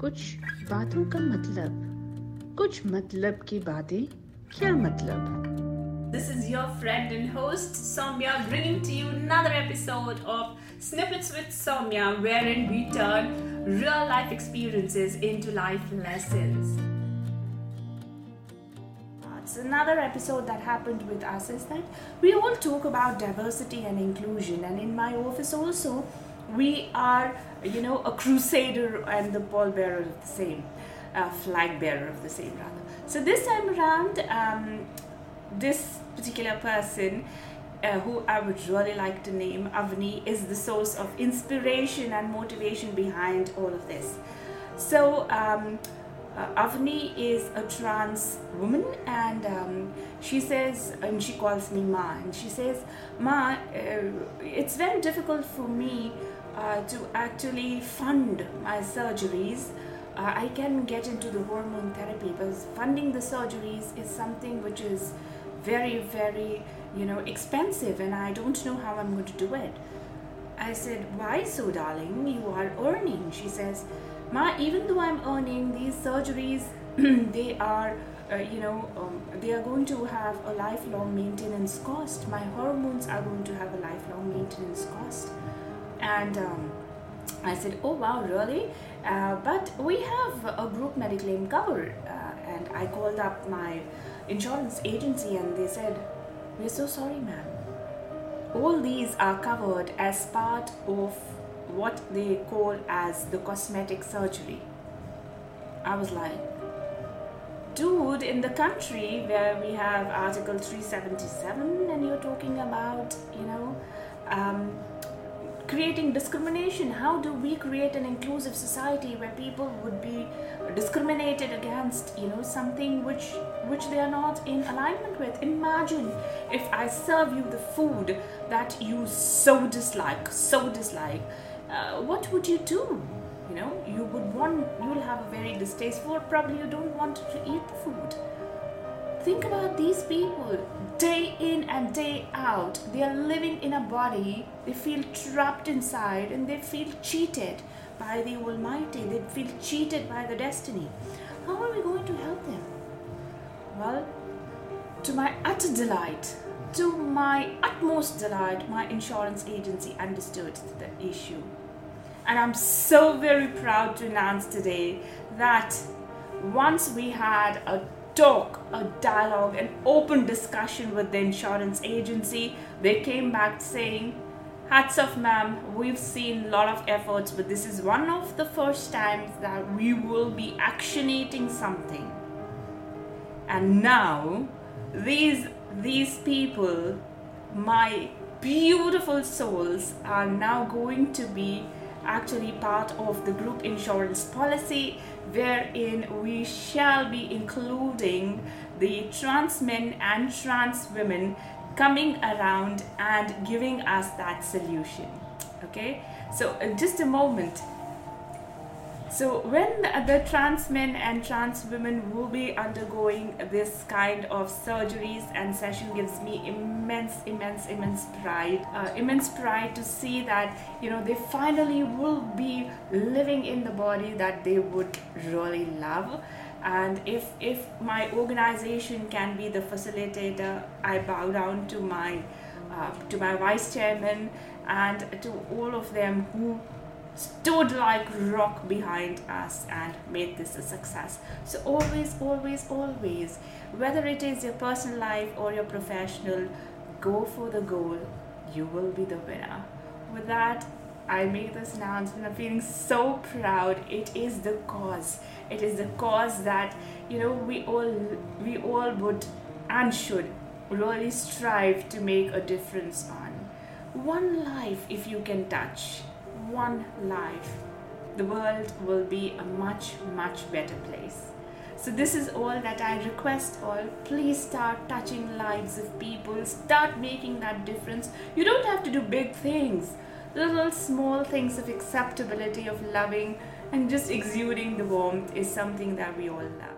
कुछ बातों का मतलब। कुछ मतलब की बातें क्या मतलब This is your friend and host Saumya bringing to you another episode of Snippets with Saumya wherein we turn real life experiences into life lessons. Uh, That's another episode that happened with us is that we all talk about diversity and inclusion and in my office also we are, you know, a crusader and the pallbearer of the same, uh, flag bearer of the same rather. So this time around, um, this particular person uh, who I would really like to name, Avni, is the source of inspiration and motivation behind all of this. So, um, uh, Avni is a trans woman, and um, she says, and she calls me Ma, and she says, Ma, uh, it's very difficult for me uh, to actually fund my surgeries. Uh, I can get into the hormone therapy, but funding the surgeries is something which is very, very, you know, expensive, and I don't know how I'm going to do it. I said, Why so, darling? You are earning. She says, Ma, even though I'm earning these surgeries, they are, uh, you know, um, they are going to have a lifelong maintenance cost. My hormones are going to have a lifelong maintenance cost. And um, I said, Oh, wow, really? Uh, but we have a group mediclaim cover. Uh, and I called up my insurance agency and they said, We're so sorry, ma'am. All these are covered as part of what they call as the cosmetic surgery. I was like, dude, in the country where we have Article 377 and you're talking about, you know, um, creating discrimination? How do we create an inclusive society where people would be discriminated against you know something which which they are not in alignment with? Imagine if i serve you the food that you so dislike so dislike uh, what would you do? You know you would want you will have a very distasteful probably you don't want to eat the food think about these people. Day in and day out they are living in a body. They feel trapped inside and they feel cheated by the almighty. They feel cheated by the destiny. How are we going to help them? Well to my utter delight to my utmost delight my insurance agency understood the issue. And i'm so very proud to announce today that once we had a talk, a dialogue, an open discussion with the insurance agency. They came back saying, Hats off, ma'am. We've seen a lot of efforts, but this is one of the first times that we will be actionating something. And now, these these people, my beautiful souls, are now going to be actually part of the group insurance policy wherein we shall be including the trans men and trans women coming around and giving us that solution. Okay? So uh, just a moment so when the trans men and trans women will be undergoing this kind of surgeries and session gives me immense immense immense pride uh, immense pride to see that you know they finally will be living in the body that they would really love. And if if my organization can be the facilitator i bow down to my uh, to my vice chairman and to all of them who stood like rock behind us and made this a success. So, always, always, always, whether it is your personal life or your professional, go for the goal. You will be the winner. With that, I make this announcement. I'm feeling so proud. It is the cause. It is the cause that you know we all we all would and should really strive to make a difference on. One life if you can touch one life, the world will be a much, much better place. So, this is all that I request all. Please start touching lives of people, start making that difference. You don't have to do big things, little small things of acceptability, of loving, and just exuding the warmth is something that we all love.